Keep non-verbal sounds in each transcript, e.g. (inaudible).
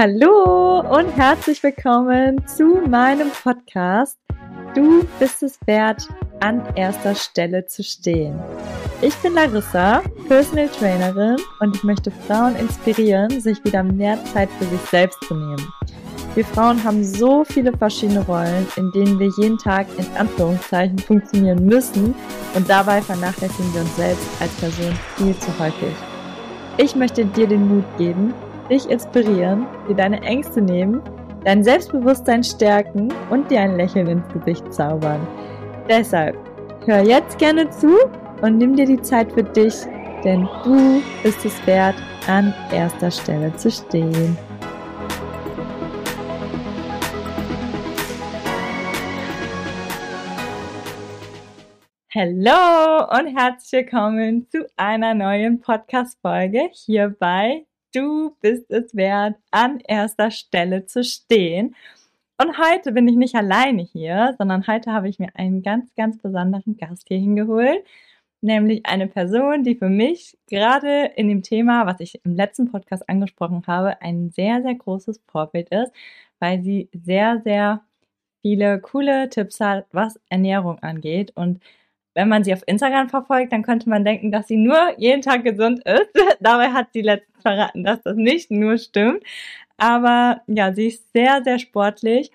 Hallo und herzlich willkommen zu meinem Podcast. Du bist es wert, an erster Stelle zu stehen. Ich bin Larissa, Personal Trainerin und ich möchte Frauen inspirieren, sich wieder mehr Zeit für sich selbst zu nehmen. Wir Frauen haben so viele verschiedene Rollen, in denen wir jeden Tag in Anführungszeichen funktionieren müssen und dabei vernachlässigen wir uns selbst als Person viel zu häufig. Ich möchte dir den Mut geben, dich inspirieren, dir deine Ängste nehmen, dein Selbstbewusstsein stärken und dir ein Lächeln ins Gesicht zaubern. Deshalb hör jetzt gerne zu und nimm dir die Zeit für dich, denn du bist es wert, an erster Stelle zu stehen. Hallo und herzlich willkommen zu einer neuen Podcast-Folge hier bei Du bist es wert, an erster Stelle zu stehen. Und heute bin ich nicht alleine hier, sondern heute habe ich mir einen ganz, ganz besonderen Gast hier hingeholt. Nämlich eine Person, die für mich gerade in dem Thema, was ich im letzten Podcast angesprochen habe, ein sehr, sehr großes Vorbild ist, weil sie sehr, sehr viele coole Tipps hat, was Ernährung angeht und wenn man sie auf Instagram verfolgt, dann könnte man denken, dass sie nur jeden Tag gesund ist. (laughs) Dabei hat sie letztens verraten, dass das nicht nur stimmt. Aber ja, sie ist sehr, sehr sportlich,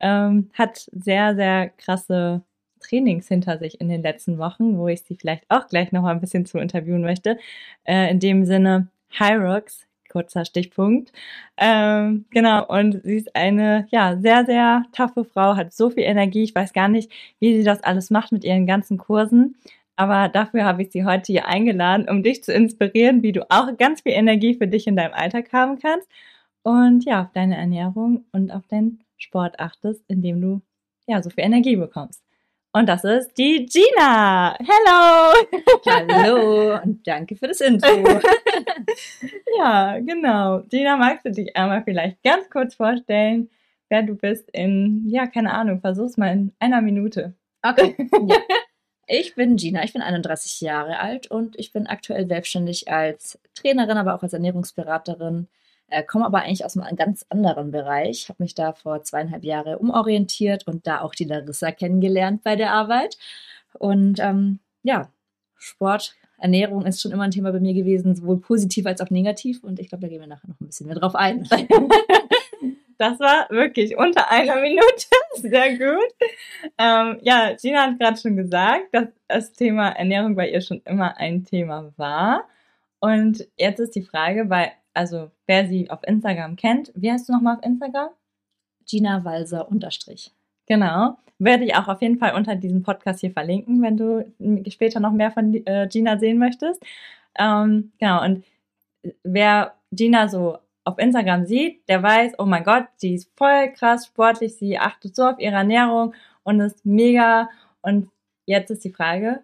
ähm, hat sehr, sehr krasse Trainings hinter sich in den letzten Wochen, wo ich sie vielleicht auch gleich noch mal ein bisschen zu interviewen möchte. Äh, in dem Sinne, Hyrox kurzer Stichpunkt. Ähm, genau, und sie ist eine, ja, sehr, sehr taffe Frau, hat so viel Energie. Ich weiß gar nicht, wie sie das alles macht mit ihren ganzen Kursen. Aber dafür habe ich sie heute hier eingeladen, um dich zu inspirieren, wie du auch ganz viel Energie für dich in deinem Alltag haben kannst. Und ja, auf deine Ernährung und auf deinen Sport achtest, indem du ja so viel Energie bekommst. Und das ist die Gina. Hello! (laughs) Hallo und danke für das Intro. (laughs) ja, genau. Gina, magst du dich einmal vielleicht ganz kurz vorstellen, wer du bist in, ja, keine Ahnung, versuch's mal in einer Minute. Okay. (laughs) Ja. Ich bin Gina, ich bin 31 Jahre alt und ich bin aktuell selbstständig als Trainerin, aber auch als Ernährungsberaterin äh, komme aber eigentlich aus einem ganz anderen Bereich, habe mich da vor zweieinhalb Jahren umorientiert und da auch die Larissa kennengelernt bei der Arbeit. Und ähm, ja, Sport, Ernährung ist schon immer ein Thema bei mir gewesen, sowohl positiv als auch negativ. Und ich glaube, da gehen wir nachher noch ein bisschen mehr drauf ein. (laughs) Das war wirklich unter einer Minute. Sehr gut. Ähm, ja, Gina hat gerade schon gesagt, dass das Thema Ernährung bei ihr schon immer ein Thema war. Und jetzt ist die Frage, weil also wer sie auf Instagram kennt, wie heißt du nochmal auf Instagram? Gina Walser unterstrich. Genau. Werde ich auch auf jeden Fall unter diesem Podcast hier verlinken, wenn du später noch mehr von äh, Gina sehen möchtest. Ähm, genau, und wer Gina so auf Instagram sieht, der weiß, oh mein Gott, sie ist voll krass sportlich, sie achtet so auf ihre Ernährung und ist mega. Und jetzt ist die Frage,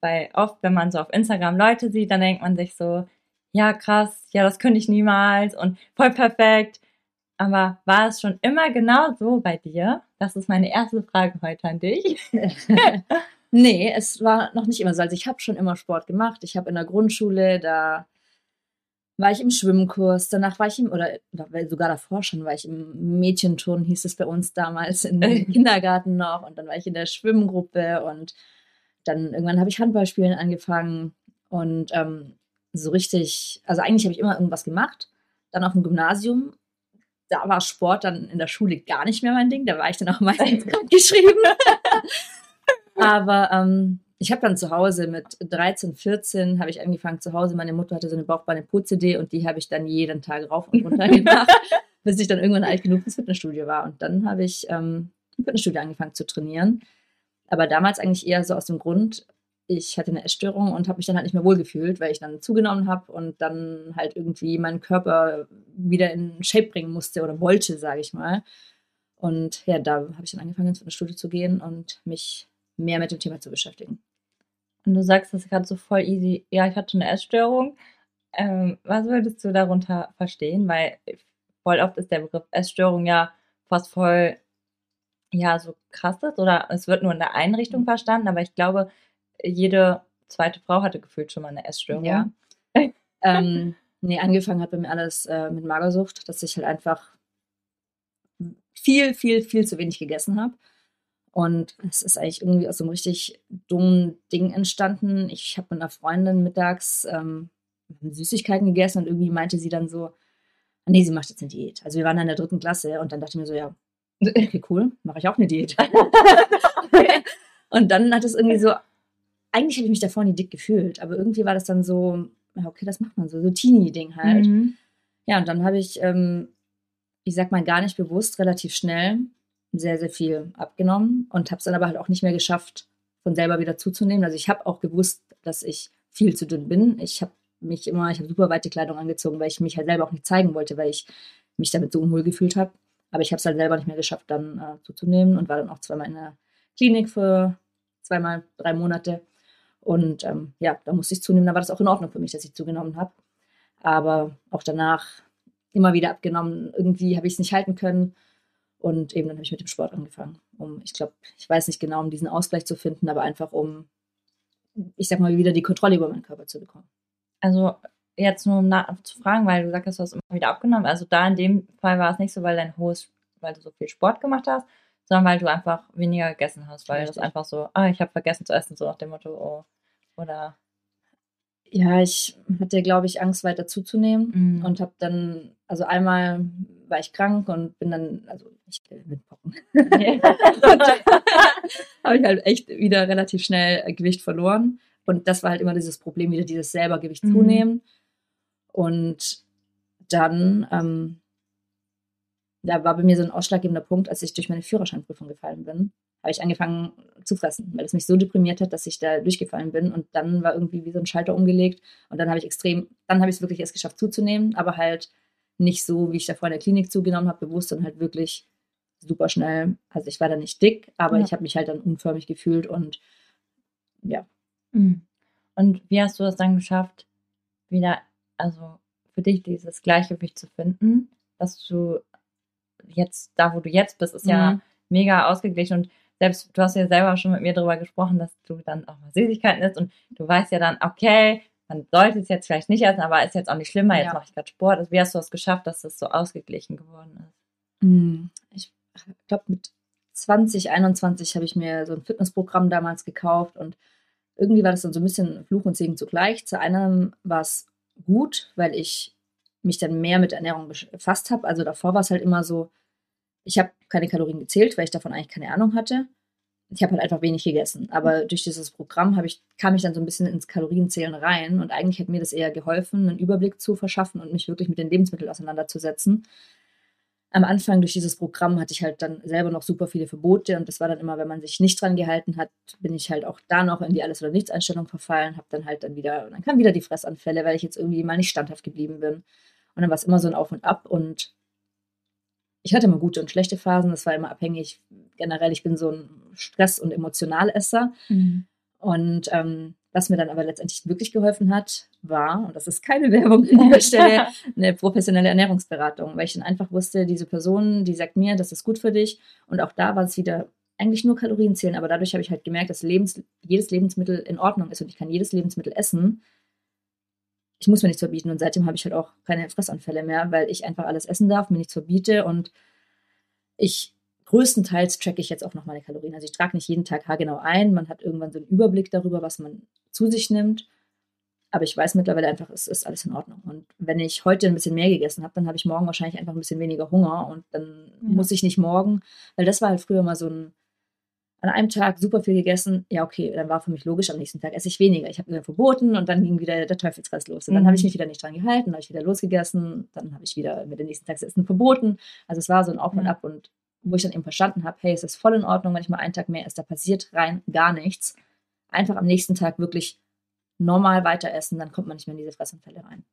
weil oft, wenn man so auf Instagram Leute sieht, dann denkt man sich so, ja krass, ja, das könnte ich niemals und voll perfekt. Aber war es schon immer genau so bei dir? Das ist meine erste Frage heute an dich. (laughs) nee, es war noch nicht immer so. Also ich habe schon immer Sport gemacht. Ich habe in der Grundschule, da war ich im Schwimmkurs, danach war ich im, oder sogar davor schon, war ich im Mädchenturn, hieß es bei uns damals, im (laughs) Kindergarten noch. Und dann war ich in der Schwimmgruppe und dann irgendwann habe ich Handballspielen angefangen. Und ähm, so richtig, also eigentlich habe ich immer irgendwas gemacht. Dann auf dem Gymnasium, da war Sport dann in der Schule gar nicht mehr mein Ding. Da war ich dann auch meistens (laughs) geschrieben. (laughs) Aber ähm, ich habe dann zu Hause mit 13, 14 habe ich angefangen zu Hause. Meine Mutter hatte so eine Bauchbeine-Po-CD und die habe ich dann jeden Tag rauf und runter (laughs) gemacht, bis ich dann irgendwann alt genug ins Fitnessstudio war. Und dann habe ich ähm, im Fitnessstudio angefangen zu trainieren. Aber damals eigentlich eher so aus dem Grund, ich hatte eine Essstörung und habe mich dann halt nicht mehr wohlgefühlt, weil ich dann zugenommen habe und dann halt irgendwie meinen Körper wieder in Shape bringen musste oder wollte, sage ich mal. Und ja, da habe ich dann angefangen, ins Studio zu gehen und mich mehr mit dem Thema zu beschäftigen. Und du sagst das gerade so voll easy. Ja, ich hatte eine Essstörung. Ähm, was würdest du darunter verstehen? Weil voll oft ist der Begriff Essstörung ja fast voll, ja, so krass ist oder es wird nur in der Einrichtung mhm. verstanden, aber ich glaube, jede zweite Frau hatte gefühlt schon mal eine Essstörung. Ja. (laughs) ähm, (laughs) Nee, angefangen hat bei mir alles äh, mit Magersucht, dass ich halt einfach viel, viel, viel zu wenig gegessen habe. Und es ist eigentlich irgendwie aus so einem richtig dummen Ding entstanden. Ich habe mit einer Freundin mittags ähm, Süßigkeiten gegessen und irgendwie meinte sie dann so, nee, sie macht jetzt eine Diät. Also wir waren in der dritten Klasse und dann dachte ich mir so, ja, okay, cool, mache ich auch eine Diät. (laughs) und dann hat es irgendwie so, eigentlich habe ich mich davor nie dick gefühlt, aber irgendwie war das dann so, okay, das macht man so, so Teenie-Ding halt. Mhm. Ja, und dann habe ich, ähm, ich sag mal, gar nicht bewusst, relativ schnell sehr, sehr viel abgenommen und habe es dann aber halt auch nicht mehr geschafft, von selber wieder zuzunehmen. Also ich habe auch gewusst, dass ich viel zu dünn bin. Ich habe mich immer, ich habe super weite Kleidung angezogen, weil ich mich halt selber auch nicht zeigen wollte, weil ich mich damit so unwohl gefühlt habe. Aber ich habe es halt selber nicht mehr geschafft, dann äh, zuzunehmen und war dann auch zweimal in der Klinik für zweimal drei Monate. Und ähm, ja, da musste ich zunehmen. Da war das auch in Ordnung für mich, dass ich zugenommen habe. Aber auch danach immer wieder abgenommen. Irgendwie habe ich es nicht halten können. Und eben dann habe ich mit dem Sport angefangen. Um, ich glaube, ich weiß nicht genau, um diesen Ausgleich zu finden, aber einfach um, ich sag mal, wieder die Kontrolle über meinen Körper zu bekommen. Also jetzt nur um zu fragen, weil du sagst, du hast immer wieder abgenommen. Also da in dem Fall war es nicht so, weil dein hohes, weil du so viel Sport gemacht hast, sondern weil du einfach weniger gegessen hast, weil Richtig. das einfach so, ah, ich habe vergessen zu essen, so nach dem Motto, oh, oder ja, ich hatte, glaube ich, Angst, weiter zuzunehmen mhm. und habe dann, also einmal war ich krank und bin dann, also ich will mit Pocken. (laughs) habe ich halt echt wieder relativ schnell Gewicht verloren. Und das war halt immer dieses Problem, wieder dieses selber Gewicht mhm. zunehmen. Und dann, ähm, da war bei mir so ein ausschlaggebender Punkt, als ich durch meine Führerscheinprüfung gefallen bin habe ich angefangen zu fressen, weil es mich so deprimiert hat, dass ich da durchgefallen bin. Und dann war irgendwie wie so ein Schalter umgelegt. Und dann habe ich extrem, dann habe ich es wirklich erst geschafft zuzunehmen, aber halt nicht so, wie ich davor in der Klinik zugenommen habe, bewusst, sondern halt wirklich super schnell. Also ich war da nicht dick, aber ja. ich habe mich halt dann unförmig gefühlt und ja. Mhm. Und wie hast du das dann geschafft, wieder, also für dich dieses Gleichgewicht zu finden, dass du jetzt, da wo du jetzt bist, ist mhm. ja mega ausgeglichen und selbst, du hast ja selber schon mit mir darüber gesprochen, dass du dann auch mal Süßigkeiten isst und du weißt ja dann, okay, man sollte es jetzt vielleicht nicht essen, aber ist jetzt auch nicht schlimmer, jetzt ja. mache ich gerade Sport. Also wie hast du es geschafft, dass das so ausgeglichen geworden ist? Hm, ich glaube, mit 2021 habe ich mir so ein Fitnessprogramm damals gekauft und irgendwie war das dann so ein bisschen Fluch und Segen zugleich. Zu einem war es gut, weil ich mich dann mehr mit Ernährung befasst habe. Also davor war es halt immer so, ich habe keine Kalorien gezählt, weil ich davon eigentlich keine Ahnung hatte. Ich habe halt einfach wenig gegessen. Aber durch dieses Programm ich, kam ich dann so ein bisschen ins Kalorienzählen rein und eigentlich hat mir das eher geholfen, einen Überblick zu verschaffen und mich wirklich mit den Lebensmitteln auseinanderzusetzen. Am Anfang durch dieses Programm hatte ich halt dann selber noch super viele Verbote und das war dann immer, wenn man sich nicht dran gehalten hat, bin ich halt auch da noch in die Alles- oder Nichts-Einstellung verfallen, habe dann halt dann wieder, dann kamen wieder die Fressanfälle, weil ich jetzt irgendwie mal nicht standhaft geblieben bin. Und dann war es immer so ein Auf und Ab und ich hatte immer gute und schlechte Phasen, das war immer abhängig. Generell, ich bin so ein Stress- und Emotionalesser. Mhm. Und ähm, was mir dann aber letztendlich wirklich geholfen hat, war, und das ist keine (laughs) Werbung an dieser Stelle, (laughs) eine professionelle Ernährungsberatung, weil ich dann einfach wusste, diese Person, die sagt mir, das ist gut für dich. Und auch da war es wieder eigentlich nur Kalorien zählen, aber dadurch habe ich halt gemerkt, dass Lebens jedes Lebensmittel in Ordnung ist und ich kann jedes Lebensmittel essen ich muss mir nichts verbieten. Und seitdem habe ich halt auch keine Fressanfälle mehr, weil ich einfach alles essen darf, mir nichts verbiete und ich größtenteils tracke ich jetzt auch noch meine Kalorien. Also ich trage nicht jeden Tag haargenau ein. Man hat irgendwann so einen Überblick darüber, was man zu sich nimmt. Aber ich weiß mittlerweile einfach, es ist alles in Ordnung. Und wenn ich heute ein bisschen mehr gegessen habe, dann habe ich morgen wahrscheinlich einfach ein bisschen weniger Hunger und dann ja. muss ich nicht morgen, weil das war halt früher mal so ein an einem Tag super viel gegessen, ja, okay, dann war für mich logisch, am nächsten Tag esse ich weniger. Ich habe mir verboten und dann ging wieder der Teufelskreis los. Und dann mhm. habe ich mich wieder nicht dran gehalten, dann habe ich wieder losgegessen, dann habe ich wieder mir den nächsten Tag Essen verboten. Also es war so ein Auf und Ab und wo ich dann eben verstanden habe, hey, es ist voll in Ordnung, wenn ich mal einen Tag mehr esse, da passiert rein gar nichts. Einfach am nächsten Tag wirklich normal weiter essen, dann kommt man nicht mehr in diese Fressanfälle rein.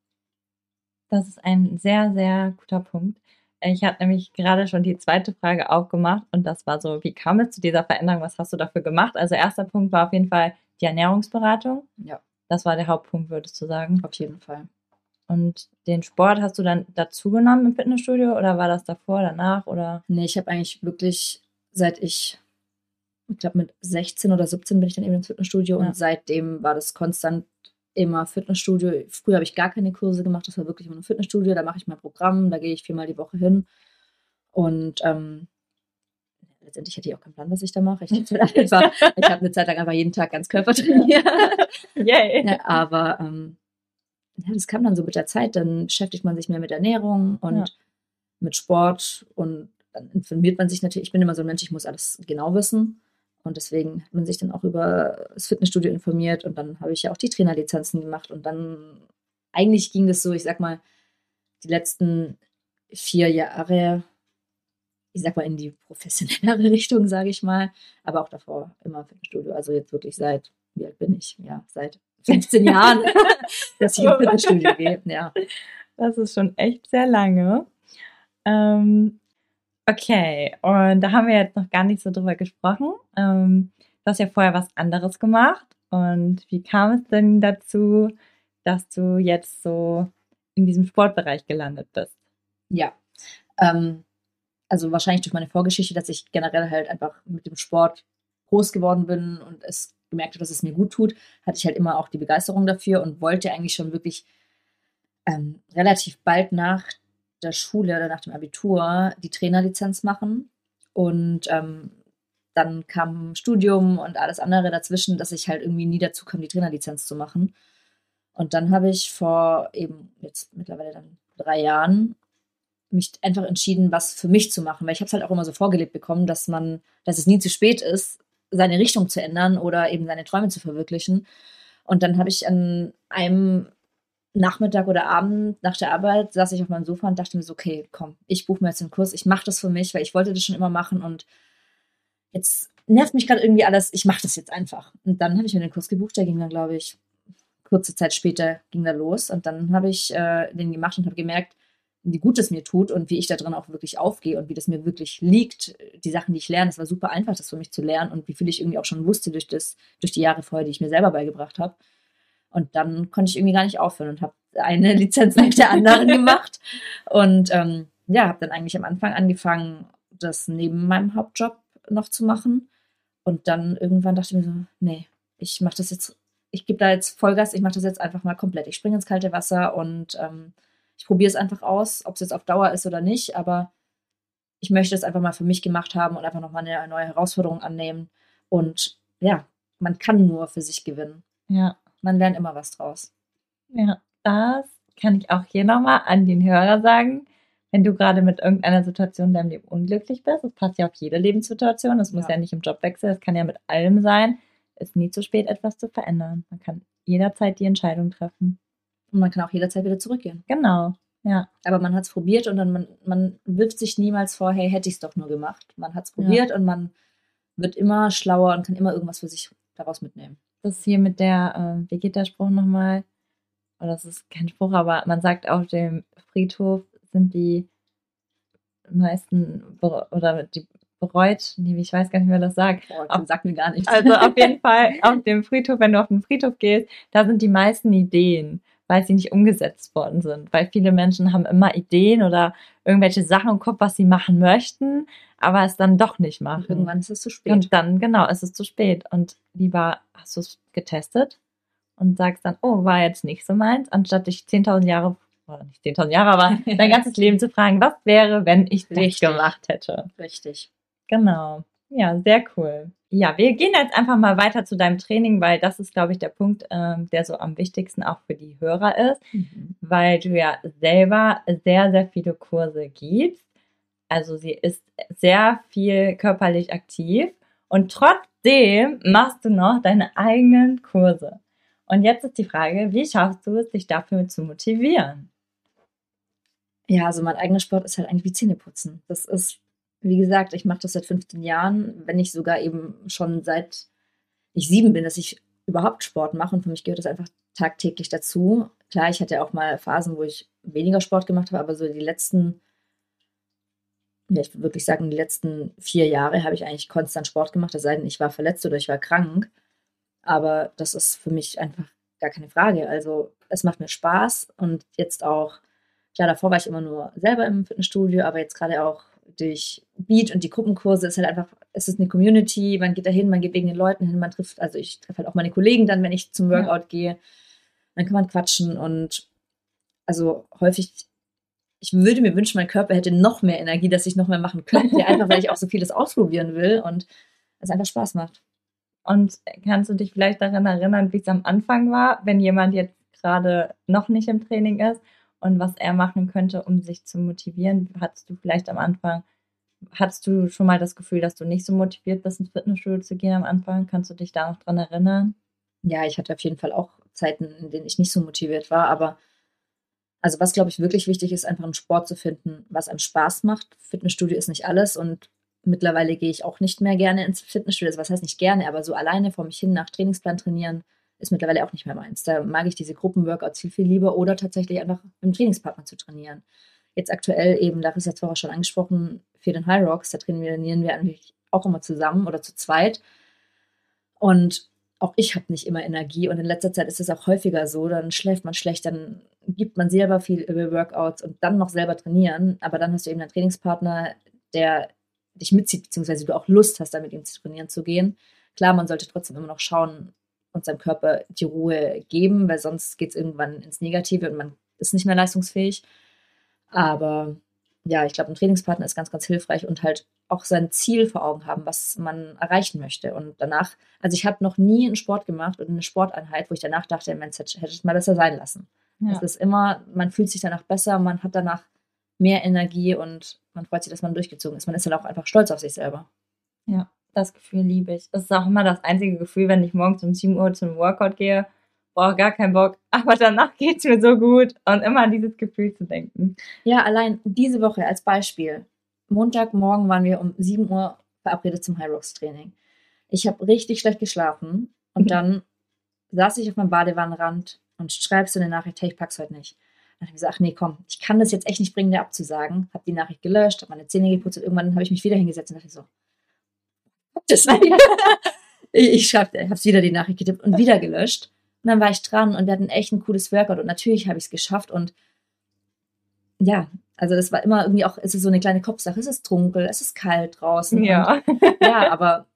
Das ist ein sehr, sehr guter Punkt. Ich hatte nämlich gerade schon die zweite Frage aufgemacht und das war so, wie kam es zu dieser Veränderung? Was hast du dafür gemacht? Also erster Punkt war auf jeden Fall die Ernährungsberatung. Ja. Das war der Hauptpunkt, würdest du sagen? Auf jeden Fall. Und den Sport hast du dann dazu genommen im Fitnessstudio oder war das davor, danach oder? Nee, ich habe eigentlich wirklich seit ich, ich glaube mit 16 oder 17 bin ich dann eben ins Fitnessstudio ja. und seitdem war das konstant immer Fitnessstudio. Früher habe ich gar keine Kurse gemacht, das war wirklich immer ein Fitnessstudio. Da mache ich mein Programm, da gehe ich viermal die Woche hin. Und ähm, letztendlich hätte ich auch keinen Plan, was ich da mache. Ich, halt (laughs) ich habe eine Zeit lang einfach jeden Tag ganz Körper trainiert. (laughs) Yay. Ja, aber ähm, ja, das kam dann so mit der Zeit. Dann beschäftigt man sich mehr mit Ernährung und ja. mit Sport und dann informiert man sich natürlich. Ich bin immer so ein Mensch, ich muss alles genau wissen. Und deswegen hat man sich dann auch über das Fitnessstudio informiert und dann habe ich ja auch die Trainerlizenzen gemacht und dann eigentlich ging das so, ich sag mal, die letzten vier Jahre, ich sag mal, in die professionellere (laughs) Richtung, sage ich mal, aber auch davor immer Fitnessstudio. Also jetzt wirklich seit, wie alt bin ich? Ja, seit 15 (laughs) Jahren, (laughs) dass ich ins Fitnessstudio gehe. Ja. Das ist schon echt sehr lange. Ähm, Okay, und da haben wir jetzt noch gar nicht so drüber gesprochen. Ähm, du hast ja vorher was anderes gemacht. Und wie kam es denn dazu, dass du jetzt so in diesem Sportbereich gelandet bist? Ja, ähm, also wahrscheinlich durch meine Vorgeschichte, dass ich generell halt einfach mit dem Sport groß geworden bin und es gemerkt habe, dass es mir gut tut, hatte ich halt immer auch die Begeisterung dafür und wollte eigentlich schon wirklich ähm, relativ bald nach der Schule oder nach dem Abitur die Trainerlizenz machen. Und ähm, dann kam Studium und alles andere dazwischen, dass ich halt irgendwie nie dazu kam, die Trainerlizenz zu machen. Und dann habe ich vor eben jetzt mittlerweile dann drei Jahren mich einfach entschieden, was für mich zu machen, weil ich habe es halt auch immer so vorgelebt bekommen, dass man, dass es nie zu spät ist, seine Richtung zu ändern oder eben seine Träume zu verwirklichen. Und dann habe ich an einem Nachmittag oder Abend nach der Arbeit saß ich auf meinem Sofa und dachte mir so, okay, komm, ich buche mir jetzt den Kurs, ich mache das für mich, weil ich wollte das schon immer machen und jetzt nervt mich gerade irgendwie alles, ich mache das jetzt einfach. Und dann habe ich mir den Kurs gebucht, der ging dann, glaube ich, kurze Zeit später ging da los und dann habe ich äh, den gemacht und habe gemerkt, wie gut es mir tut und wie ich da drin auch wirklich aufgehe und wie das mir wirklich liegt, die Sachen, die ich lerne. Es war super einfach, das für mich zu lernen und wie viel ich irgendwie auch schon wusste durch, das, durch die Jahre vorher, die ich mir selber beigebracht habe. Und dann konnte ich irgendwie gar nicht aufhören und habe eine (laughs) Lizenz nach der anderen gemacht. Und ähm, ja, habe dann eigentlich am Anfang angefangen, das neben meinem Hauptjob noch zu machen. Und dann irgendwann dachte ich mir so, nee, ich mache das jetzt, ich gebe da jetzt Vollgas, ich mache das jetzt einfach mal komplett. Ich springe ins kalte Wasser und ähm, ich probiere es einfach aus, ob es jetzt auf Dauer ist oder nicht, aber ich möchte es einfach mal für mich gemacht haben und einfach nochmal eine neue Herausforderung annehmen. Und ja, man kann nur für sich gewinnen. Ja man lernt immer was draus. Ja, das kann ich auch hier nochmal an den Hörer sagen. Wenn du gerade mit irgendeiner Situation in deinem Leben unglücklich bist, das passt ja auf jede Lebenssituation, das muss ja. ja nicht im Jobwechsel, das kann ja mit allem sein, ist nie zu spät, etwas zu verändern. Man kann jederzeit die Entscheidung treffen. Und man kann auch jederzeit wieder zurückgehen. Genau, ja. Aber man hat es probiert und dann man, man wirft sich niemals vor, hey, hätte ich es doch nur gemacht. Man hat es probiert ja. und man wird immer schlauer und kann immer irgendwas für sich daraus mitnehmen das hier mit der, äh, wie geht der Spruch nochmal? Oh, das ist kein Spruch, aber man sagt auf dem Friedhof sind die meisten oder die bereut, nee, ich weiß gar nicht, wer das sagt. Boah, auf, sagt mir gar nichts. Also auf jeden (laughs) Fall auf dem Friedhof, wenn du auf den Friedhof gehst, da sind die meisten Ideen weil sie nicht umgesetzt worden sind. Weil viele Menschen haben immer Ideen oder irgendwelche Sachen im Kopf, was sie machen möchten, aber es dann doch nicht machen. Und irgendwann ist es zu spät. Und dann, genau, ist es zu spät. Und lieber hast du es getestet und sagst dann, oh, war jetzt nicht so meins, anstatt dich 10.000 Jahre, oder nicht 10.000 Jahre, aber (laughs) dein ganzes Leben zu fragen, was wäre, wenn ich das gemacht hätte. Richtig. Genau. Ja, sehr cool. Ja, wir gehen jetzt einfach mal weiter zu deinem Training, weil das ist, glaube ich, der Punkt, ähm, der so am wichtigsten auch für die Hörer ist, mhm. weil du ja selber sehr, sehr viele Kurse gibst. Also sie ist sehr viel körperlich aktiv und trotzdem machst du noch deine eigenen Kurse. Und jetzt ist die Frage, wie schaffst du es, dich dafür zu motivieren? Ja, also mein eigener Sport ist halt eigentlich wie Zähneputzen. Das ist wie gesagt, ich mache das seit 15 Jahren, wenn nicht sogar eben schon seit ich sieben bin, dass ich überhaupt Sport mache und für mich gehört das einfach tagtäglich dazu. Klar, ich hatte auch mal Phasen, wo ich weniger Sport gemacht habe, aber so die letzten, ja, ich würde wirklich sagen, die letzten vier Jahre habe ich eigentlich konstant Sport gemacht, es sei denn, ich war verletzt oder ich war krank. Aber das ist für mich einfach gar keine Frage. Also es macht mir Spaß und jetzt auch, klar, davor war ich immer nur selber im Fitnessstudio, aber jetzt gerade auch durch Beat und die Gruppenkurse ist halt einfach, es ist eine Community, man geht dahin, man geht wegen den Leuten hin, man trifft, also ich treffe halt auch meine Kollegen dann, wenn ich zum Workout ja. gehe. dann kann man quatschen und also häufig, ich würde mir wünschen, mein Körper hätte noch mehr Energie, dass ich noch mehr machen könnte, (laughs) einfach weil ich auch so vieles ausprobieren will und es einfach Spaß macht. Und kannst du dich vielleicht daran erinnern, wie es am Anfang war, wenn jemand jetzt gerade noch nicht im Training ist und was er machen könnte, um sich zu motivieren? Hattest du vielleicht am Anfang, hattest du schon mal das Gefühl, dass du nicht so motiviert bist, ins Fitnessstudio zu gehen am Anfang? Kannst du dich da noch dran erinnern? Ja, ich hatte auf jeden Fall auch Zeiten, in denen ich nicht so motiviert war, aber also was, glaube ich, wirklich wichtig ist, einfach einen Sport zu finden, was einem Spaß macht. Fitnessstudio ist nicht alles und mittlerweile gehe ich auch nicht mehr gerne ins Fitnessstudio. Also was heißt nicht gerne, aber so alleine vor mich hin nach Trainingsplan trainieren ist mittlerweile auch nicht mehr meins. Da mag ich diese Gruppenworkouts viel, viel lieber oder tatsächlich einfach mit dem Trainingspartner zu trainieren. Jetzt aktuell eben, da ist jetzt vorher schon angesprochen, für den High Rocks, da trainieren wir eigentlich auch immer zusammen oder zu zweit. Und auch ich habe nicht immer Energie und in letzter Zeit ist es auch häufiger so, dann schläft man schlecht, dann gibt man selber viel über Workouts und dann noch selber trainieren, aber dann hast du eben einen Trainingspartner, der dich mitzieht, beziehungsweise du auch Lust hast, da mit ihm zu trainieren zu gehen. Klar, man sollte trotzdem immer noch schauen und seinem Körper die Ruhe geben, weil sonst geht es irgendwann ins Negative und man ist nicht mehr leistungsfähig. Aber ja, ich glaube, ein Trainingspartner ist ganz, ganz hilfreich und halt auch sein Ziel vor Augen haben, was man erreichen möchte. Und danach, also ich habe noch nie einen Sport gemacht oder eine Sporteinheit, wo ich danach dachte, Mensch, hätte ich mal besser sein lassen. Ja. Es ist immer, man fühlt sich danach besser, man hat danach mehr Energie und man freut sich, dass man durchgezogen ist. Man ist dann auch einfach stolz auf sich selber. Ja, das Gefühl liebe ich. Das ist auch immer das einzige Gefühl, wenn ich morgens um 7 Uhr zum Workout gehe boah, gar keinen Bock, aber danach geht es mir so gut und immer an dieses Gefühl zu denken. Ja, allein diese Woche als Beispiel. Montagmorgen waren wir um 7 Uhr verabredet zum High Rocks Training. Ich habe richtig schlecht geschlafen und mhm. dann saß ich auf meinem Badewannenrand und schreibst so eine Nachricht, hey, ich pack's heute nicht. Dann habe ich gesagt, nee, komm, ich kann das jetzt echt nicht bringen, dir abzusagen. Habe die Nachricht gelöscht, habe meine Zähne geputzt und irgendwann habe ich mich wieder hingesetzt und dachte so, das (laughs) ich, ich schreibe, habe wieder die Nachricht getippt und wieder gelöscht. Und dann war ich dran und wir hatten echt ein cooles Workout und natürlich habe ich es geschafft und ja, also das war immer irgendwie auch, es ist so eine kleine Kopfsache, es ist dunkel, es ist kalt draußen. Ja. Und, ja, aber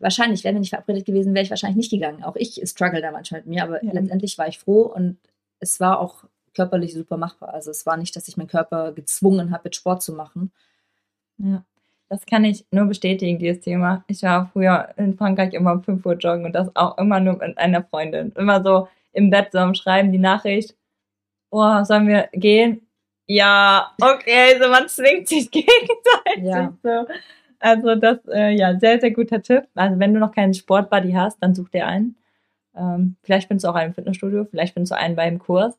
wahrscheinlich, wären wir nicht verabredet gewesen, wäre ich wahrscheinlich nicht gegangen. Auch ich struggle da manchmal mit mir, aber ja. letztendlich war ich froh und es war auch körperlich super machbar. Also es war nicht, dass ich meinen Körper gezwungen habe, mit Sport zu machen. Ja. Das kann ich nur bestätigen, dieses Thema. Ich war früher in Frankreich immer um 5 Uhr joggen und das auch immer nur mit einer Freundin. Immer so im Bett so am Schreiben die Nachricht, oh, sollen wir gehen? Ja, okay, so man zwingt sich (laughs) gegenseitig. Ja. So. Also das, äh, ja, sehr, sehr guter Tipp. Also wenn du noch keinen Sportbuddy hast, dann such dir einen. Ähm, vielleicht findest du auch einen im Fitnessstudio, vielleicht findest du einen beim Kurs.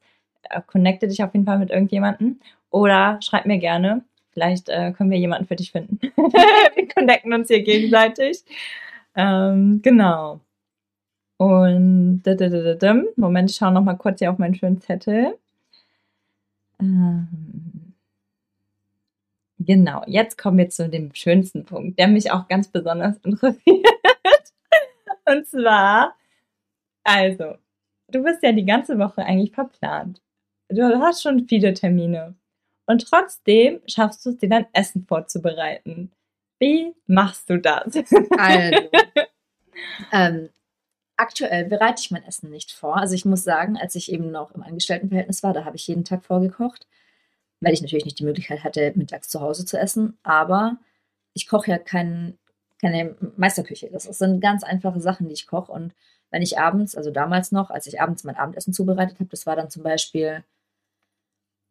Äh, connecte dich auf jeden Fall mit irgendjemandem. Oder schreib mir gerne. Vielleicht äh, können wir jemanden für dich finden. (laughs) (laughs) wir connecten uns hier gegenseitig. Ähm, genau. Und Moment, ich schaue noch mal kurz hier auf meinen schönen Zettel. Ähm, genau, jetzt kommen wir zu dem schönsten Punkt, der mich auch ganz besonders interessiert. (laughs) Und zwar, also, du bist ja die ganze Woche eigentlich verplant. Du hast schon viele Termine. Und trotzdem schaffst du es dir dein Essen vorzubereiten. Wie machst du das? Also, (laughs) ähm, aktuell bereite ich mein Essen nicht vor. Also ich muss sagen, als ich eben noch im Angestelltenverhältnis war, da habe ich jeden Tag vorgekocht, weil ich natürlich nicht die Möglichkeit hatte, mittags zu Hause zu essen. Aber ich koche ja kein, keine Meisterküche. Das sind ganz einfache Sachen, die ich koche. Und wenn ich abends, also damals noch, als ich abends mein Abendessen zubereitet habe, das war dann zum Beispiel,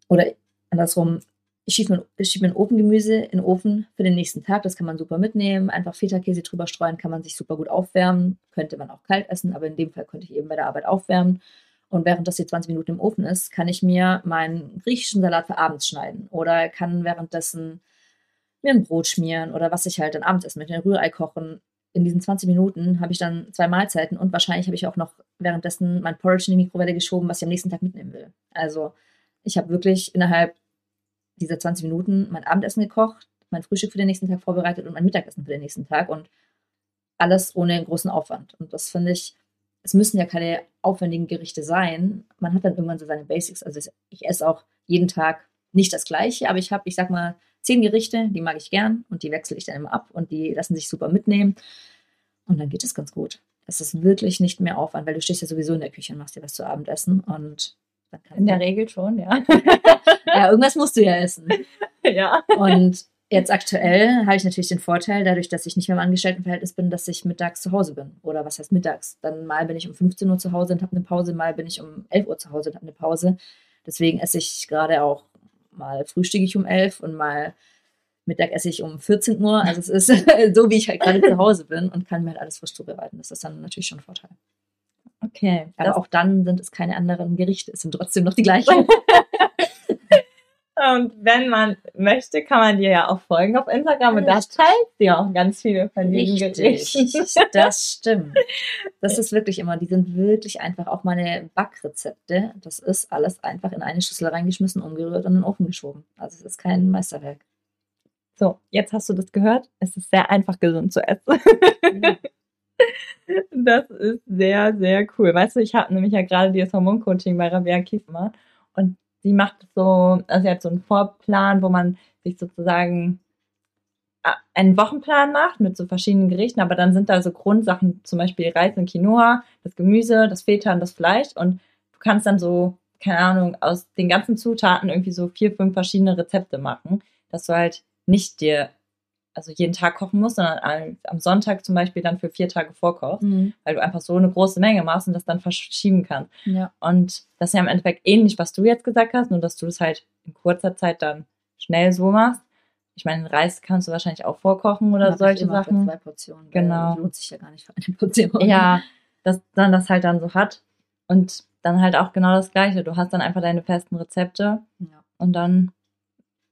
oder Andersrum, ich schiebe mir, schieb mir Ofengemüse in den Ofen für den nächsten Tag. Das kann man super mitnehmen. Einfach Feta-Käse drüber streuen, kann man sich super gut aufwärmen. Könnte man auch kalt essen, aber in dem Fall könnte ich eben bei der Arbeit aufwärmen. Und während das hier 20 Minuten im Ofen ist, kann ich mir meinen griechischen Salat für abends schneiden. Oder kann währenddessen mir ein Brot schmieren oder was ich halt dann abends esse, mit einem Rührei kochen. In diesen 20 Minuten habe ich dann zwei Mahlzeiten und wahrscheinlich habe ich auch noch währenddessen mein Porridge in die Mikrowelle geschoben, was ich am nächsten Tag mitnehmen will. Also ich habe wirklich innerhalb dieser 20 Minuten mein Abendessen gekocht, mein Frühstück für den nächsten Tag vorbereitet und mein Mittagessen für den nächsten Tag und alles ohne großen Aufwand. Und das finde ich, es müssen ja keine aufwendigen Gerichte sein. Man hat dann irgendwann so seine Basics. Also ich esse auch jeden Tag nicht das Gleiche, aber ich habe, ich sag mal, zehn Gerichte, die mag ich gern und die wechsle ich dann immer ab und die lassen sich super mitnehmen. Und dann geht es ganz gut. es ist wirklich nicht mehr Aufwand, weil du stehst ja sowieso in der Küche und machst dir was zu Abendessen und In der Regel schon, ja. (laughs) ja, irgendwas musst du ja essen. (laughs) ja. Und jetzt aktuell habe ich natürlich den Vorteil, dadurch, dass ich nicht mehr im Angestelltenverhältnis bin, dass ich mittags zu Hause bin. Oder was heißt mittags? Dann mal bin ich um 15 Uhr zu Hause und habe eine Pause, mal bin ich um 11 Uhr zu Hause und habe eine Pause. Deswegen esse ich gerade auch mal frühstücke ich um 11 und mal Mittag esse ich um 14 Uhr. Also es ist (laughs) so, wie ich halt gerade zu Hause bin und kann mir halt alles frisch zubereiten. Das ist dann natürlich schon ein Vorteil. Okay. Aber auch dann sind es keine anderen Gerichte. Es sind trotzdem noch die gleichen. (laughs) und wenn man möchte, kann man dir ja auch folgen auf Instagram und da teilt sie auch ganz viele von diesen Gerichten. das stimmt. (laughs) Das ist wirklich immer, die sind wirklich einfach auch meine Backrezepte. Das ist alles einfach in eine Schüssel reingeschmissen, umgerührt und in den Ofen geschoben. Also es ist kein Meisterwerk. So, jetzt hast du das gehört. Es ist sehr einfach, gesund zu essen. (laughs) Das ist sehr, sehr cool. Weißt du, ich habe nämlich ja gerade dieses Hormoncoaching bei Rabia gemacht und sie macht so, also sie hat so einen Vorplan, wo man sich sozusagen a- einen Wochenplan macht mit so verschiedenen Gerichten, aber dann sind da so Grundsachen, zum Beispiel Reis und Quinoa, das Gemüse, das Feta und das Fleisch und du kannst dann so, keine Ahnung, aus den ganzen Zutaten irgendwie so vier, fünf verschiedene Rezepte machen, dass du halt nicht dir also jeden Tag kochen musst, sondern am- Sonntag zum Beispiel dann für vier Tage vorkochst, Mhm. weil du einfach so eine große Menge machst und das dann verschieben kannst. Ja. Und das ist ja im Endeffekt ähnlich, was du jetzt gesagt hast, nur dass du es halt in kurzer Zeit dann schnell so machst. Ich meine, Reis kannst du wahrscheinlich auch vorkochen oder Mach ich solche immer für Sachen. Zwei Portionen. Genau. Lohnt sich ja gar nicht für eine Portion. Ja, dass dann das halt dann so hat. Und dann halt auch genau das Gleiche. Du hast dann einfach deine festen Rezepte ja. und dann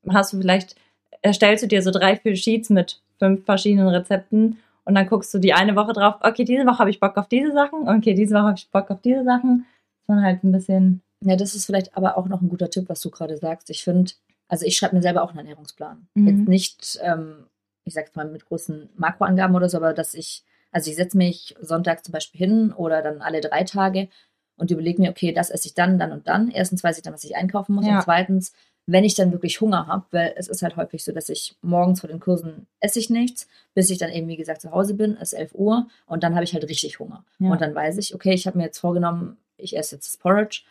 hast du vielleicht, erstellst du dir so drei, vier Sheets mit fünf verschiedenen Rezepten und dann guckst du die eine Woche drauf, okay, diese Woche habe ich Bock auf diese Sachen, okay, diese Woche habe ich Bock auf diese Sachen. Man halt ein bisschen, Ja, das ist vielleicht aber auch noch ein guter Tipp, was du gerade sagst. Ich finde, also ich schreibe mir selber auch einen Ernährungsplan. Mhm. Jetzt nicht, ähm, ich sag's mal mit großen Makroangaben oder so, aber dass ich, also ich setze mich sonntags zum Beispiel hin oder dann alle drei Tage und überlege mir, okay, das esse ich dann, dann und dann. Erstens weiß ich dann, was ich einkaufen muss Ja. und zweitens, wenn ich dann wirklich Hunger habe, weil es ist halt häufig so, dass ich morgens vor den Kursen esse ich nichts, bis ich dann eben, wie gesagt, zu Hause bin, ist 11 Uhr und dann habe ich halt richtig Hunger. Ja. Und dann weiß ich, okay, ich habe mir jetzt vorgenommen, ich esse jetzt das Porridge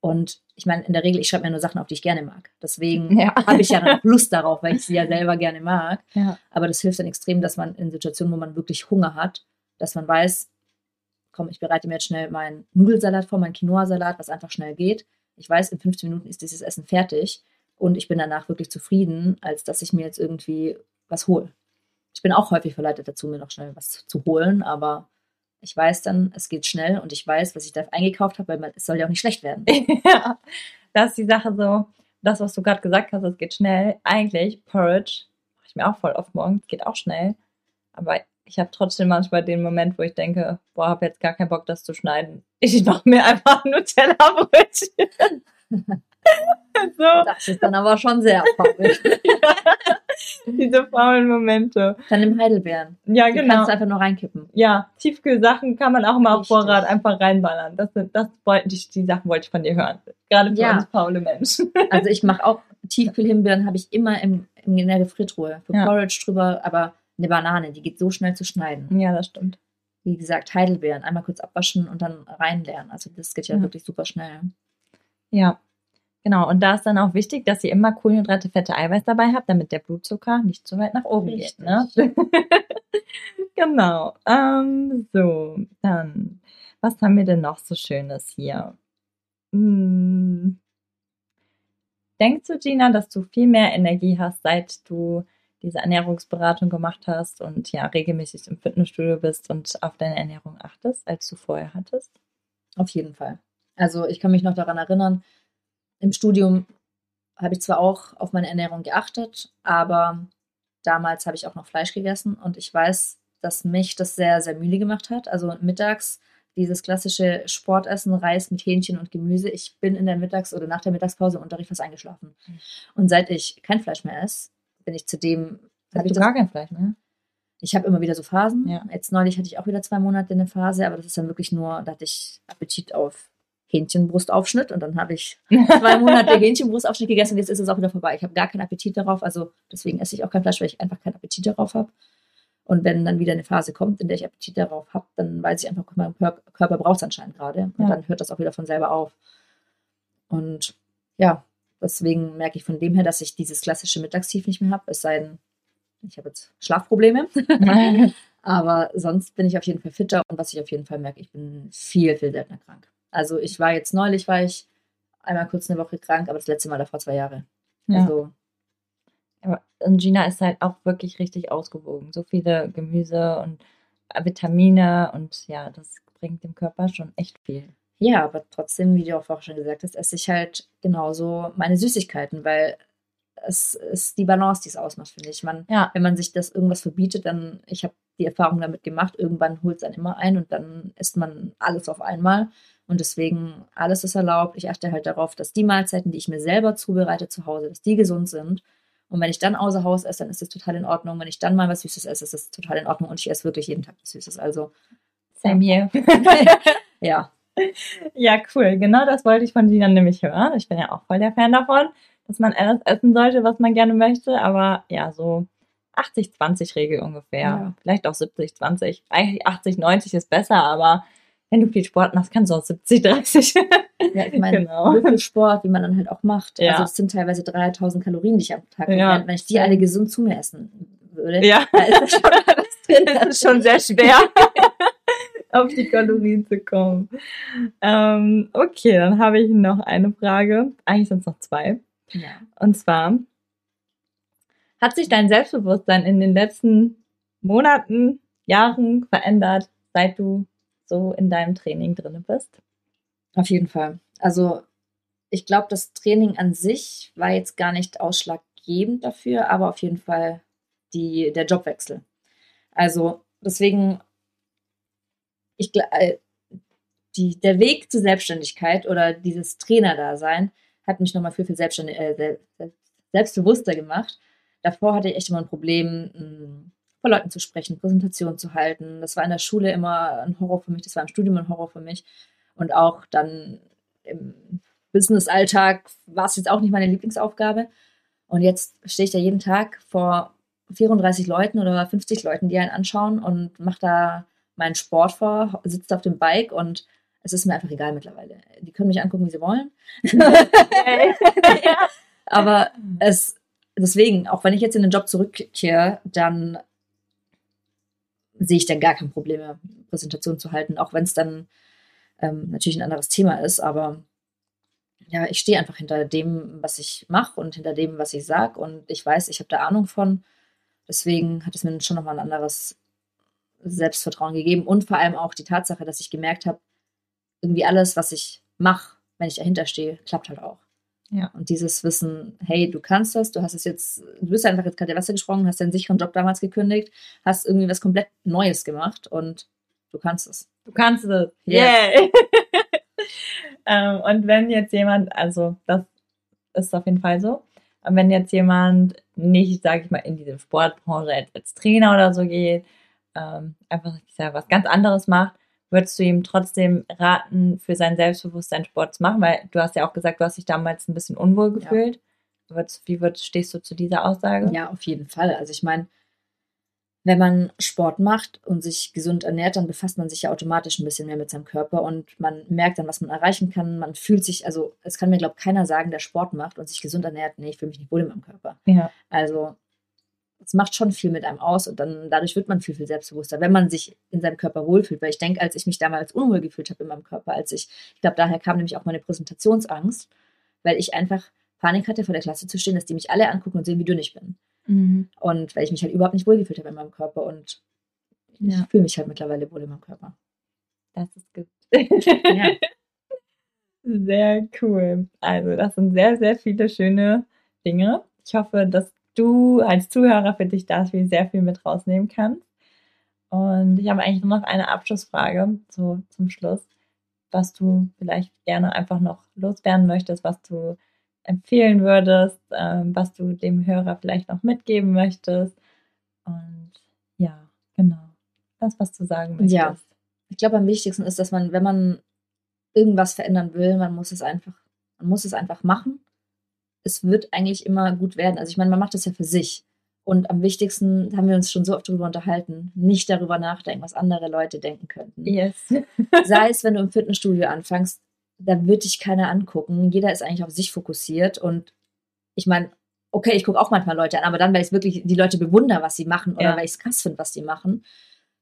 und ich meine, in der Regel, ich schreibe mir nur Sachen auf, die ich gerne mag. Deswegen Ja. habe ich ja dann Lust darauf, weil ich sie ja selber gerne mag. ja, Aber das hilft dann extrem, dass man in Situationen, wo man wirklich Hunger hat, dass man weiß, komm, ich bereite mir jetzt schnell meinen Nudelsalat vor, meinen Quinoa-Salat, was einfach schnell geht. Ich weiß, in 15 Minuten ist dieses Essen fertig und ich bin danach wirklich zufrieden, als dass ich mir jetzt irgendwie was hole. Ich bin auch häufig verleitet dazu, mir noch schnell was zu holen, aber ich weiß dann, es geht schnell und ich weiß, was ich da eingekauft habe, weil man, es soll ja auch nicht schlecht werden. (laughs) ja. Das ist die Sache so, das, was du gerade gesagt hast, es geht schnell. Eigentlich, Porridge, mache ich mir auch voll oft morgens, geht auch schnell. Aber ich habe trotzdem manchmal den Moment, wo ich denke, boah, habe jetzt gar keinen Bock, das zu schneiden. Ich mache mir einfach (laughs) Nutella-Brötchen. (laughs) so, Das ist dann aber schon sehr faul. (laughs) diese faulen Momente. Dann im Heidelbeeren. Ja, Die genau. kannst du einfach nur reinkippen. Ja, Tiefkühlsachen kann man auch mal auf. Vorrat einfach reinballern. Das, sind, das wollten die, die Sachen wollte ich von dir hören. Gerade für Ja. uns faule Menschen. (laughs) Also ich mache auch Tiefkühlhimbeeren, habe ich immer im, in der Gefriertruhe. Für Ja. Porridge drüber, aber eine Banane, die geht so schnell zu schneiden. Ja, das stimmt. Wie gesagt, Heidelbeeren, einmal kurz abwaschen und dann reinleeren. Also das geht ja, Ja. wirklich super schnell. Ja, genau. Und da ist dann auch wichtig, dass ihr immer Kohlenhydrate, Fette, Eiweiß dabei habt, damit der Blutzucker nicht so weit nach oben Richtig. geht. Ne? (laughs) genau. Ähm, so, dann, was haben wir denn noch so Schönes hier? Hm. Denkst du, Gina, dass du viel mehr Energie hast, seit du diese Ernährungsberatung gemacht hast und ja regelmäßig im Fitnessstudio bist und auf deine Ernährung achtest, als du vorher hattest? Auf jeden Fall. Also ich kann mich noch daran erinnern, im Studium habe ich zwar auch auf meine Ernährung geachtet, aber damals habe ich auch noch Fleisch gegessen und ich weiß, dass mich das sehr, sehr müde gemacht hat. Also mittags dieses klassische Sportessen, Reis mit Hähnchen und Gemüse. Ich bin in der Mittags- oder nach der Mittagspause im Unterricht fast eingeschlafen. Mhm. Und seit ich kein Fleisch mehr esse, bin ich zudem, habe ich gar kein Fleisch mehr? ich habe immer wieder so Phasen. Ja. Jetzt neulich hatte ich auch wieder zwei Monate eine Phase, aber das ist dann wirklich nur, da hatte ich Appetit auf Hähnchenbrustaufschnitt und dann habe ich (laughs) zwei Monate Hähnchenbrustaufschnitt gegessen und jetzt ist es auch wieder vorbei. Ich habe gar keinen Appetit darauf, also deswegen esse ich auch kein Fleisch, weil ich einfach keinen Appetit darauf habe. Und wenn dann wieder eine Phase kommt, in der ich Appetit darauf habe, dann weiß ich einfach, mein Körper braucht es anscheinend gerade. Und ja. dann hört das auch wieder von selber auf. Und ja, deswegen merke ich von dem her, dass ich dieses klassische Mittagstief nicht mehr habe. Es sei denn, ich habe jetzt Schlafprobleme. (laughs) Aber sonst bin ich auf jeden Fall fitter. Und was ich auf jeden Fall merke, ich bin viel, viel seltener krank. Also ich war jetzt neulich, war ich einmal kurz eine Woche krank, aber das letzte Mal davor zwei Jahre. Ja. Also und Gina ist halt auch wirklich richtig ausgewogen. So viele Gemüse und Vitamine und ja, das bringt dem Körper schon echt viel. Ja, aber trotzdem, wie du auch vorher schon gesagt hast, esse ich halt genauso meine Süßigkeiten, weil es ist die Balance, die es ausmacht, finde ich. Man, ja. Wenn man sich das irgendwas verbietet, dann, ich habe die Erfahrung damit gemacht, irgendwann holt es einen immer ein und dann isst man alles auf einmal. Und deswegen, alles ist erlaubt. Ich achte halt darauf, dass die Mahlzeiten, die ich mir selber zubereite zu Hause, dass die gesund sind und wenn ich dann außer Haus esse, dann ist das total in Ordnung. Wenn ich dann mal was Süßes esse, ist das total in Ordnung. Und ich esse wirklich jeden Tag was Süßes. Also. Same here. (laughs) (laughs) ja. Ja, cool. Genau das wollte ich von Gina nämlich hören. Ich bin ja auch voll der Fan davon, dass man alles essen sollte, was man gerne möchte. Aber ja, so 80-20-Regel ungefähr. Ja. Vielleicht auch 70-20. Eigentlich 80-90 ist besser, aber wenn du viel Sport machst, kannst du auch 70, 30. (laughs) Ja, ich meine, genau. viel Sport, wie man dann halt auch macht. Ja. Also es sind teilweise 3000 Kalorien, die ich am Tag ja. Wenn ich die alle gesund zu mir essen würde, ja. da ist das schon (laughs) drin. Das ist schon sehr schwer, (laughs) auf die Kalorien zu kommen. Ähm, okay, dann habe ich noch eine Frage. Eigentlich sind es noch zwei. Ja. Und zwar, hat sich dein Selbstbewusstsein in den letzten Monaten, Jahren verändert, seit du so in deinem Training drin bist? Auf jeden Fall. Also ich glaube, das Training an sich war jetzt gar nicht ausschlaggebend dafür, aber auf jeden Fall die, der Jobwechsel. Also deswegen, ich äh, die, der Weg zur Selbstständigkeit oder dieses Trainerdasein hat mich nochmal viel, viel selbstständig, äh, selbstbewusster gemacht. Davor hatte ich echt immer ein Problem, hm, vor Leuten zu sprechen, Präsentationen zu halten. Das war in der Schule immer ein Horror für mich, das war im Studium ein Horror für mich. Und auch dann im Business-Alltag war es jetzt auch nicht meine Lieblingsaufgabe. Und jetzt stehe ich da jeden Tag vor 34 Leuten oder 50 Leuten, die einen anschauen und mache da meinen Sport vor, sitze auf dem Bike und es ist mir einfach egal mittlerweile. Die können mich angucken, wie sie wollen. (laughs) (laughs) Aber es, deswegen, auch wenn ich jetzt in den Job zurückkehre, dann sehe ich dann gar kein Problem mehr, Präsentation zu halten, auch wenn es dann ähm, natürlich ein anderes Thema ist. Aber ja, ich stehe einfach hinter dem, was ich mache und hinter dem, was ich sage. Und ich weiß, ich habe da Ahnung von. Deswegen hat es mir schon nochmal ein anderes Selbstvertrauen gegeben. Und vor allem auch die Tatsache, dass ich gemerkt habe, irgendwie alles, was ich mache, wenn ich dahinter stehe, klappt halt auch. Ja. Und dieses Wissen, hey, du kannst das, du hast es jetzt, du bist einfach jetzt gerade Wasser gesprungen, hast deinen sicheren Job damals gekündigt, hast irgendwie was komplett Neues gemacht und du kannst es. Du kannst es. Yeah. (laughs) ähm, und wenn jetzt jemand, also das ist auf jeden Fall so, und wenn jetzt jemand nicht, sage ich mal, in diese Sportbranche als, als Trainer oder so geht, ähm, einfach ja, was ganz anderes macht, würdest du ihm trotzdem raten, für sein Selbstbewusstsein Sport zu machen? Weil du hast ja auch gesagt, du hast dich damals ein bisschen unwohl gefühlt. Ja. Wie würdest, stehst du zu dieser Aussage? Ja, auf jeden Fall. Also ich meine, wenn man Sport macht und sich gesund ernährt, dann befasst man sich ja automatisch ein bisschen mehr mit seinem Körper und man merkt dann, was man erreichen kann. Man fühlt sich, also es kann mir, glaube ich, keiner sagen, der Sport macht und sich gesund ernährt, nee, ich fühle mich nicht wohl in meinem Körper. Ja. Also es macht schon viel mit einem aus und dann dadurch wird man viel, viel selbstbewusster, wenn man sich in seinem Körper wohlfühlt. Weil ich denke, als ich mich damals unwohl gefühlt habe in meinem Körper, als ich, ich glaube, daher kam nämlich auch meine Präsentationsangst, weil ich einfach Panik hatte, vor der Klasse zu stehen, dass die mich alle angucken und sehen, wie dünn ich bin. Mhm. Und weil ich mich halt überhaupt nicht wohlgefühlt habe in meinem Körper und ja. ich fühle mich halt mittlerweile wohl in meinem Körper. Das ist gut. ja. (laughs) Sehr cool. Also, das sind sehr, sehr viele schöne Dinge. Ich hoffe, dass du als Zuhörer für dich da sehr viel mit rausnehmen kannst. Und ich habe eigentlich nur noch eine Abschlussfrage so zum Schluss, was du vielleicht gerne einfach noch loswerden möchtest, was du empfehlen würdest, ähm, was du dem Hörer vielleicht noch mitgeben möchtest. Und ja, genau. Das, was du sagen möchtest. Ja, ich glaube, am wichtigsten ist, dass man, wenn man irgendwas verändern will, man muss es einfach, man muss es einfach machen es wird eigentlich immer gut werden. Also ich meine, man macht das ja für sich. Und am wichtigsten haben wir uns schon so oft darüber unterhalten, nicht darüber nachdenken, was andere Leute denken könnten. Yes. (laughs) Sei es, wenn du im Fitnessstudio anfängst, da wird dich keiner angucken. Jeder ist eigentlich auf sich fokussiert. Und ich meine, okay, ich gucke auch manchmal Leute an, aber dann, weil ich wirklich die Leute bewundere, was sie machen oder Ja. weil ich es krass finde, was die machen.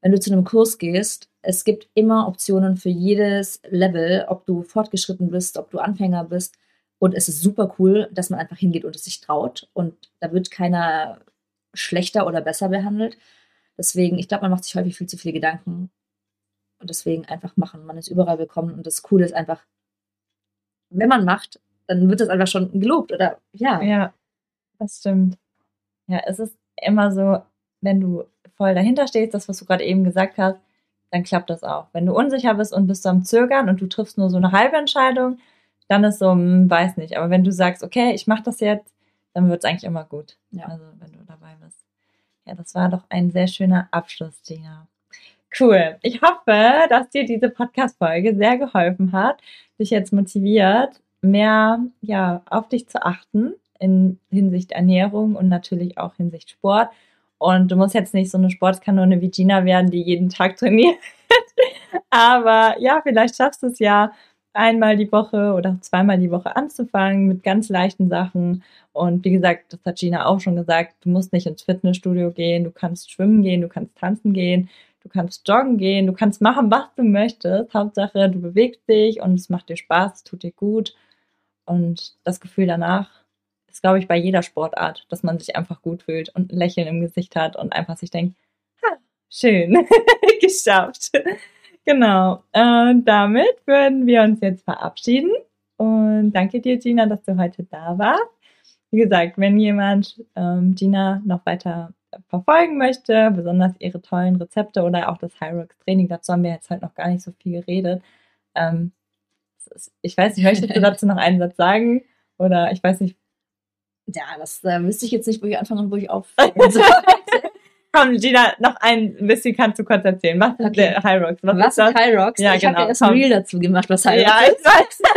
Wenn du zu einem Kurs gehst, es gibt immer Optionen für jedes Level, ob du fortgeschritten bist, ob du Anfänger bist. Und es ist super cool, dass man einfach hingeht und es sich traut. Und da wird keiner schlechter oder besser behandelt. Deswegen, ich glaube, man macht sich häufig viel zu viele Gedanken. Und deswegen einfach machen. Man ist überall willkommen. Und das Coole ist einfach, wenn man macht, dann wird es einfach schon gelobt. Oder ja, Ja, das stimmt. Ja, es ist immer so, wenn du voll dahinter stehst, das, was du gerade eben gesagt hast, dann klappt das auch. Wenn du unsicher bist und bist am Zögern und du triffst nur so eine halbe Entscheidung, dann ist so, hm, weiß nicht. Aber wenn du sagst, okay, ich mache das jetzt, dann wird es eigentlich immer gut. Ja. Also wenn du dabei bist. Ja, das war doch ein sehr schöner Abschluss, Gina. Cool. Ich hoffe, dass dir diese Podcast-Folge sehr geholfen hat, dich jetzt motiviert, mehr ja, auf dich zu achten in Hinsicht Ernährung und natürlich auch Hinsicht Sport. Und du musst jetzt nicht so eine Sportskanone wie Gina werden, die jeden Tag trainiert. (laughs) Aber ja, vielleicht schaffst du es ja, einmal die Woche oder zweimal die Woche anzufangen mit ganz leichten Sachen. Und wie gesagt, das hat Gina auch schon gesagt, du musst nicht ins Fitnessstudio gehen, du kannst schwimmen gehen, du kannst tanzen gehen, du kannst joggen gehen, du kannst machen, was du möchtest. Hauptsache, du bewegst dich und es macht dir Spaß, es tut dir gut. Und das Gefühl danach ist, glaube ich, bei jeder Sportart, dass man sich einfach gut fühlt und ein Lächeln im Gesicht hat und einfach sich denkt, ha, schön, (laughs) geschafft. Genau. Und damit würden wir uns jetzt verabschieden. Und danke dir, Gina, dass du heute da warst. Wie gesagt, wenn jemand ähm, Gina noch weiter verfolgen möchte, besonders ihre tollen Rezepte oder auch das Hyrox Training, dazu haben wir jetzt halt noch gar nicht so viel geredet. Ähm, ich weiß nicht, möchtest du (laughs) dazu noch einen Satz sagen? Oder ich weiß nicht, ja das äh, wüsste ich jetzt nicht, wo ich anfange und wo ich aufhören (laughs) soll. Komm, Gina, noch ein bisschen kannst du kurz erzählen. Was ist Okay. der Hyrox? Was, Was ist das? ist Hyrox? Ja, ich habe genau, ja erst ein. Reel dazu gemacht, was Hyrox Ja, ist. ich weiß. (laughs)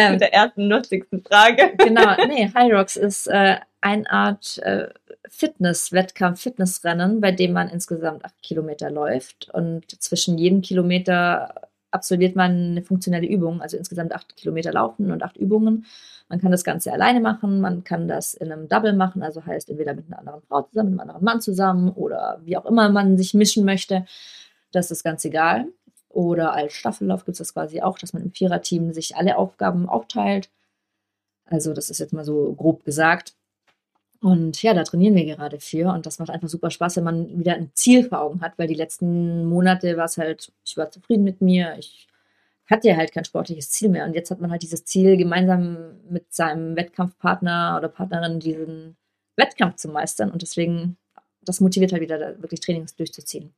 Ähm, Mit der ersten lustigsten Frage. (laughs) genau, nee, Hyrox ist äh, eine Art äh, Fitness-Wettkampf, Fitnessrennen, bei dem man insgesamt acht Kilometer läuft und zwischen jedem Kilometer absolviert man eine funktionelle Übung, also insgesamt acht Kilometer laufen und acht Übungen. Man kann das Ganze alleine machen, man kann das in einem Double machen, also heißt entweder mit einer anderen Frau zusammen, mit einem anderen Mann zusammen oder wie auch immer man sich mischen möchte. Das ist ganz egal. Oder als Staffellauf gibt es das quasi auch, dass man im Viererteam sich alle Aufgaben aufteilt. Also das ist jetzt mal so grob gesagt. Und ja, da trainieren wir gerade für und das macht einfach super Spaß, wenn man wieder ein Ziel vor Augen hat, weil die letzten Monate war es halt, ich war zufrieden mit mir, ich hatte ja halt kein sportliches Ziel mehr und jetzt hat man halt dieses Ziel, gemeinsam mit seinem Wettkampfpartner oder Partnerin diesen Wettkampf zu meistern und deswegen, das motiviert halt wieder, wirklich Trainings durchzuziehen.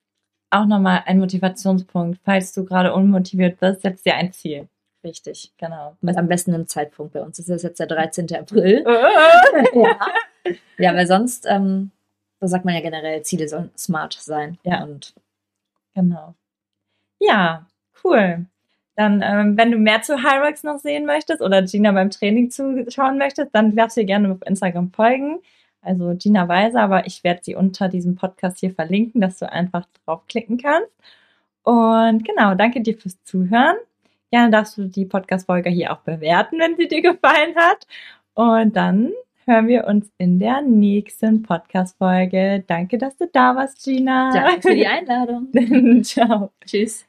Auch nochmal ein Motivationspunkt. Falls du gerade unmotiviert bist, setz dir ein Ziel. Richtig. Genau. Mit am besten im Zeitpunkt bei uns. Das ist jetzt der 13. April. (laughs) Ja. ja, weil sonst, ähm, da sagt man ja generell, Ziele sollen smart sein. Ja. Und Genau. Ja, cool. Dann, ähm, wenn du mehr zu Hyrox noch sehen möchtest oder Gina beim Training zuschauen möchtest, dann darfst du ihr gerne auf Instagram folgen. Also Gina Weiser, aber ich werde sie unter diesem Podcast hier verlinken, dass du einfach draufklicken kannst. Und genau, danke dir fürs Zuhören. Gerne darfst du die Podcast-Folge hier auch bewerten, wenn sie dir gefallen hat. Und dann hören wir uns in der nächsten Podcast-Folge. Danke, dass du da warst, Gina. danke für die (laughs) Einladung. Ciao. Tschüss.